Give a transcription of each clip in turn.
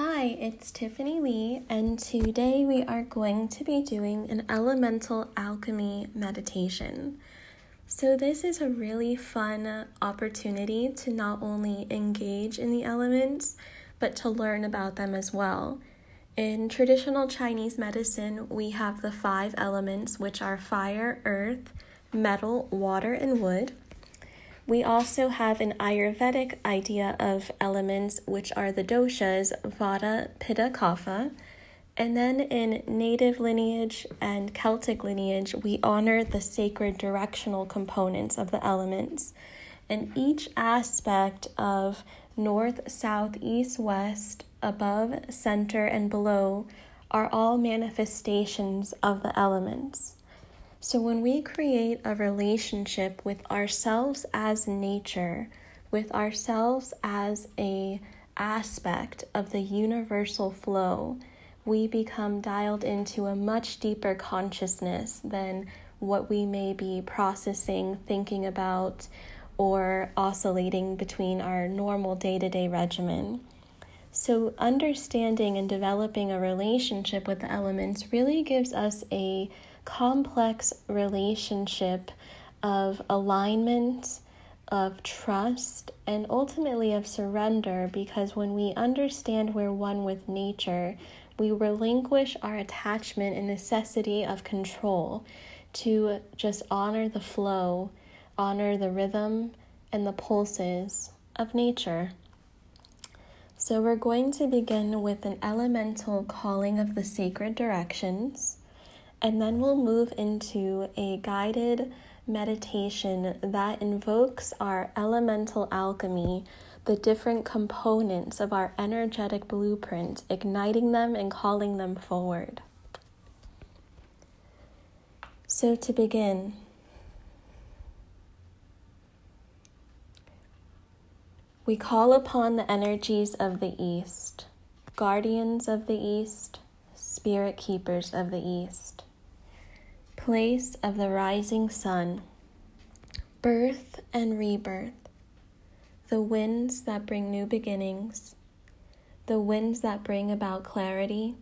Hi, it's Tiffany Lee, and today we are going to be doing an elemental alchemy meditation. So, this is a really fun opportunity to not only engage in the elements, but to learn about them as well. In traditional Chinese medicine, we have the five elements, which are fire, earth, metal, water, and wood. We also have an Ayurvedic idea of elements, which are the doshas, Vata, Pitta, Kapha. And then in native lineage and Celtic lineage, we honor the sacred directional components of the elements. And each aspect of north, south, east, west, above, center, and below are all manifestations of the elements. So when we create a relationship with ourselves as nature, with ourselves as a aspect of the universal flow, we become dialed into a much deeper consciousness than what we may be processing, thinking about, or oscillating between our normal day to day regimen. So, understanding and developing a relationship with the elements really gives us a complex relationship of alignment, of trust, and ultimately of surrender because when we understand we're one with nature, we relinquish our attachment and necessity of control to just honor the flow, honor the rhythm and the pulses of nature. So, we're going to begin with an elemental calling of the sacred directions. And then we'll move into a guided meditation that invokes our elemental alchemy, the different components of our energetic blueprint, igniting them and calling them forward. So, to begin, we call upon the energies of the East, guardians of the East, spirit keepers of the East place of the rising sun, birth and rebirth, the winds that bring new beginnings, the winds that bring about clarity,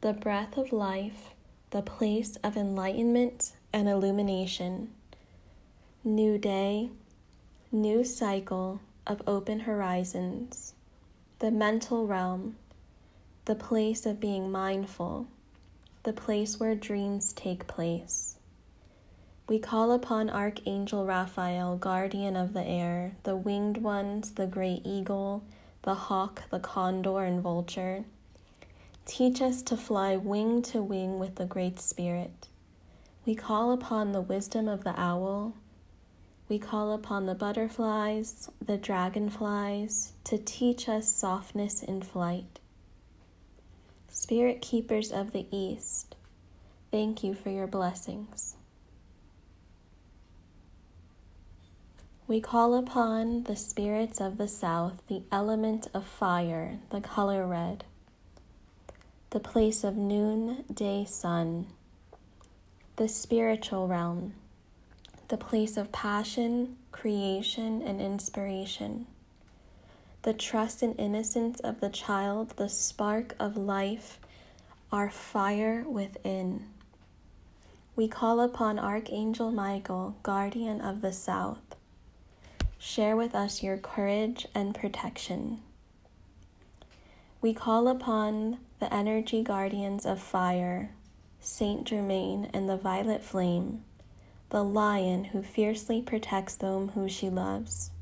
the breath of life, the place of enlightenment and illumination, new day, new cycle of open horizons, the mental realm, the place of being mindful the place where dreams take place. We call upon Archangel Raphael, guardian of the air, the winged ones, the great eagle, the hawk, the condor, and vulture. Teach us to fly wing to wing with the Great Spirit. We call upon the wisdom of the owl. We call upon the butterflies, the dragonflies, to teach us softness in flight. Spirit keepers of the East, thank you for your blessings. We call upon the spirits of the South, the element of fire, the color red, the place of noonday sun, the spiritual realm, the place of passion, creation, and inspiration the trust and innocence of the child, the spark of life, our fire within. We call upon Archangel Michael, guardian of the South. Share with us your courage and protection. We call upon the energy guardians of fire, Saint Germain and the violet flame, the lion who fiercely protects those who she loves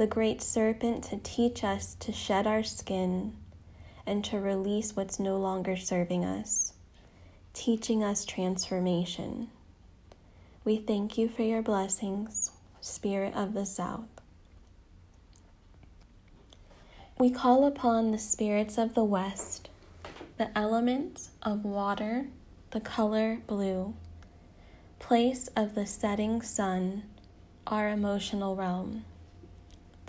the great serpent to teach us to shed our skin and to release what's no longer serving us, teaching us transformation. We thank you for your blessings, Spirit of the South. We call upon the spirits of the West, the element of water, the color blue, place of the setting sun, our emotional realm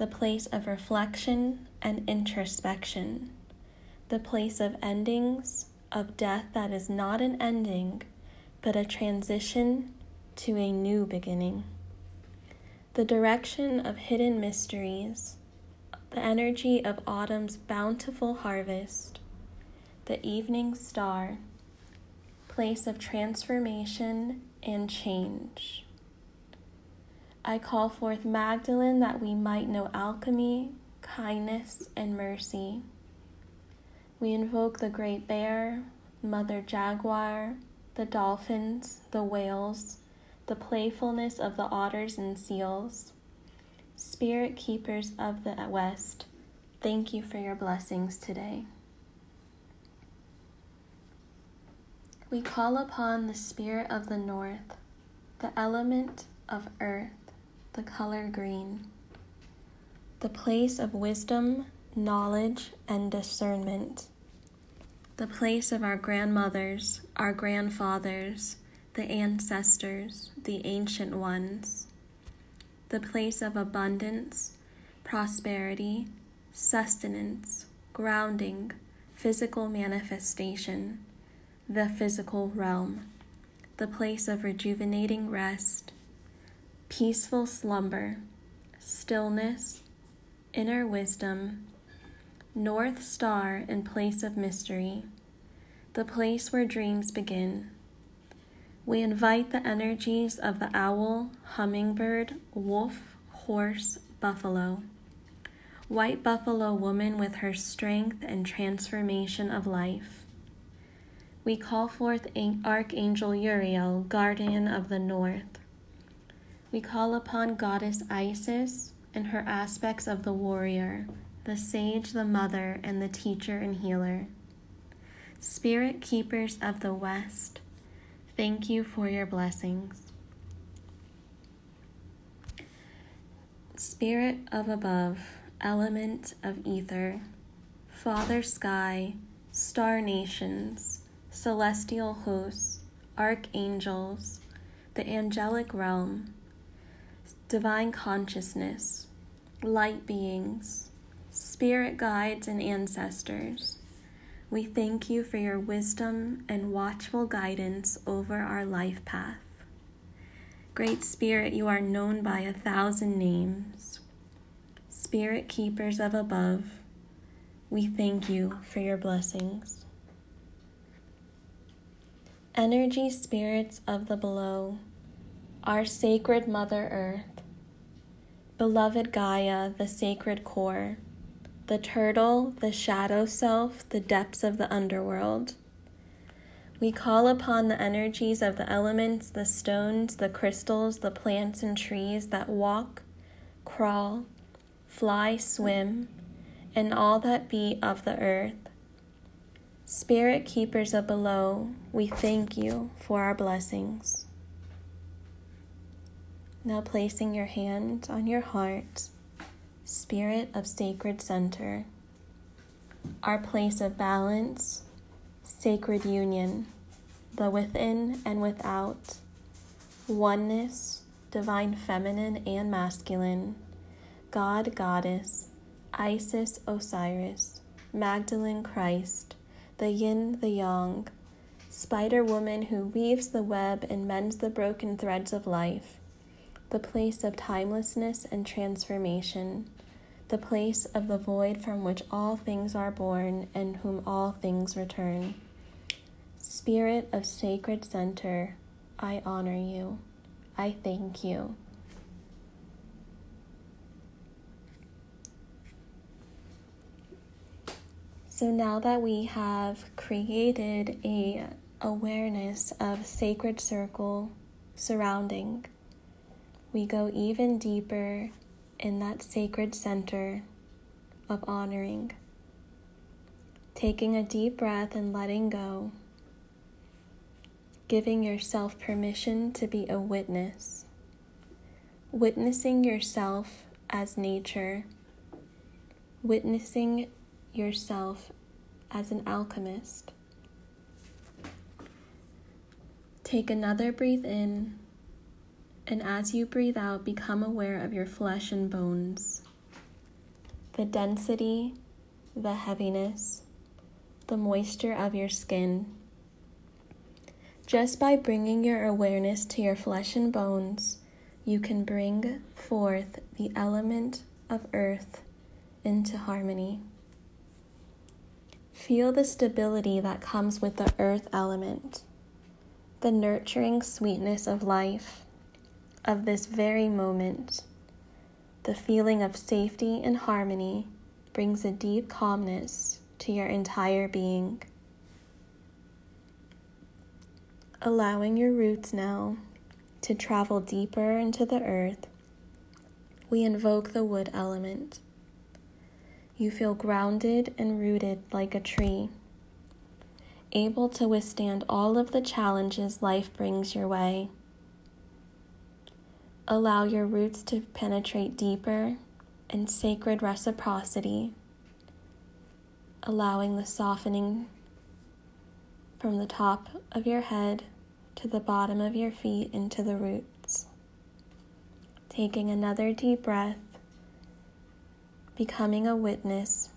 the place of reflection and introspection, the place of endings, of death that is not an ending, but a transition to a new beginning. The direction of hidden mysteries, the energy of autumn's bountiful harvest, the evening star, place of transformation and change. I call forth Magdalene that we might know alchemy, kindness, and mercy. We invoke the great bear, mother jaguar, the dolphins, the whales, the playfulness of the otters and seals. Spirit keepers of the West, thank you for your blessings today. We call upon the Spirit of the North, the element of earth, the color green, the place of wisdom, knowledge, and discernment, the place of our grandmothers, our grandfathers, the ancestors, the ancient ones, the place of abundance, prosperity, sustenance, grounding, physical manifestation, the physical realm, the place of rejuvenating rest peaceful slumber, stillness, inner wisdom, north star and place of mystery, the place where dreams begin. We invite the energies of the owl, hummingbird, wolf, horse, buffalo. White buffalo woman with her strength and transformation of life. We call forth Archangel Uriel, guardian of the north we call upon Goddess Isis and her aspects of the warrior, the sage, the mother, and the teacher and healer. Spirit keepers of the West, thank you for your blessings. Spirit of above, element of ether, Father sky, star nations, celestial hosts, archangels, the angelic realm, divine consciousness, light beings, spirit guides, and ancestors. We thank you for your wisdom and watchful guidance over our life path. Great Spirit, you are known by a thousand names. Spirit keepers of above, we thank you for your blessings. Energy spirits of the below, our sacred Mother Earth, beloved Gaia, the sacred core, the turtle, the shadow self, the depths of the underworld. We call upon the energies of the elements, the stones, the crystals, the plants and trees that walk, crawl, fly, swim, and all that be of the earth. Spirit keepers of below, we thank you for our blessings. Now placing your hand on your heart, Spirit of Sacred Center, our place of balance, sacred union, the within and without, oneness, divine feminine and masculine, God, Goddess, Isis, Osiris, Magdalene, Christ, the yin, the yang, spider woman who weaves the web and mends the broken threads of life the place of timelessness and transformation, the place of the void from which all things are born and whom all things return. Spirit of sacred center, I honor you. I thank you. So now that we have created a awareness of sacred circle surrounding we go even deeper in that sacred center of honoring. Taking a deep breath and letting go. Giving yourself permission to be a witness. Witnessing yourself as nature. Witnessing yourself as an alchemist. Take another breath in and as you breathe out, become aware of your flesh and bones, the density, the heaviness, the moisture of your skin. Just by bringing your awareness to your flesh and bones, you can bring forth the element of earth into harmony. Feel the stability that comes with the earth element, the nurturing sweetness of life, of this very moment. The feeling of safety and harmony brings a deep calmness to your entire being. Allowing your roots now to travel deeper into the earth, we invoke the wood element. You feel grounded and rooted like a tree, able to withstand all of the challenges life brings your way. Allow your roots to penetrate deeper in sacred reciprocity, allowing the softening from the top of your head to the bottom of your feet into the roots. Taking another deep breath, becoming a witness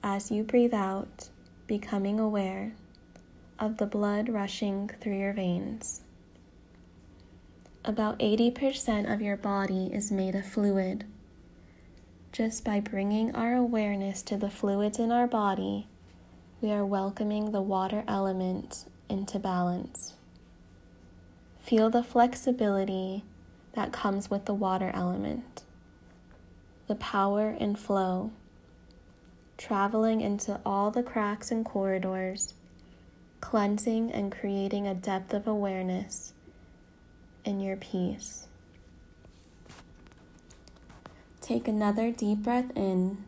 as you breathe out, becoming aware of the blood rushing through your veins. About 80% of your body is made of fluid. Just by bringing our awareness to the fluids in our body, we are welcoming the water element into balance. Feel the flexibility that comes with the water element, the power and flow, traveling into all the cracks and corridors, cleansing and creating a depth of awareness in your peace. Take another deep breath in,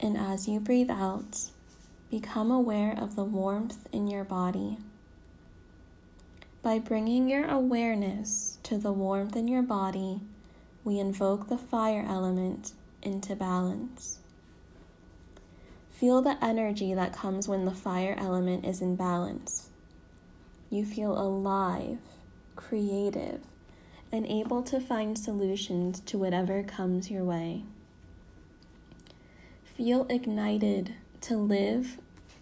and as you breathe out, become aware of the warmth in your body. By bringing your awareness to the warmth in your body, we invoke the fire element into balance. Feel the energy that comes when the fire element is in balance. You feel alive, creative, and able to find solutions to whatever comes your way. Feel ignited to live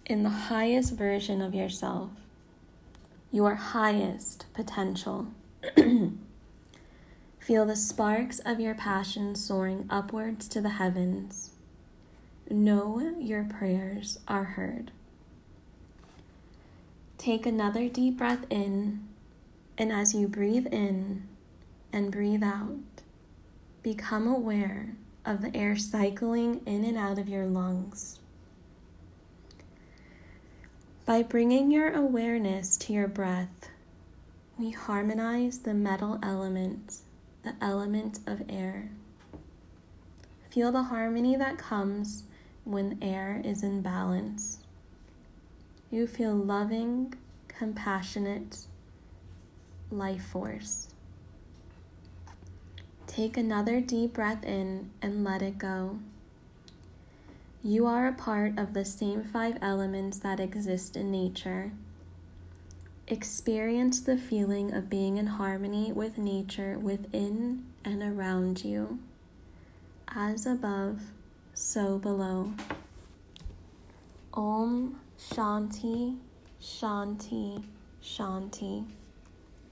in the highest version of yourself your highest potential. Feel the sparks of your passion soaring upwards to the heavens. Know your prayers are heard. Take another deep breath in, and as you breathe in and breathe out, become aware of the air cycling in and out of your lungs. By bringing your awareness to your breath, we harmonize the metal element, the element of air. Feel the harmony that comes when air is in balance. You feel loving, compassionate life force. Take another deep breath in and let it go. You are a part of the same five elements that exist in nature. Experience the feeling of being in harmony with nature within and around you. As above, so below. Om Shanti, Shanti, Shanti.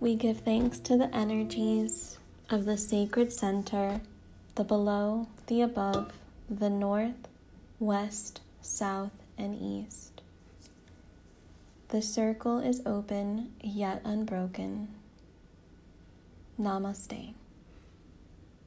We give thanks to the energies of the sacred center, the below, the above, the north, west, south, and east. The circle is open yet unbroken. Namaste.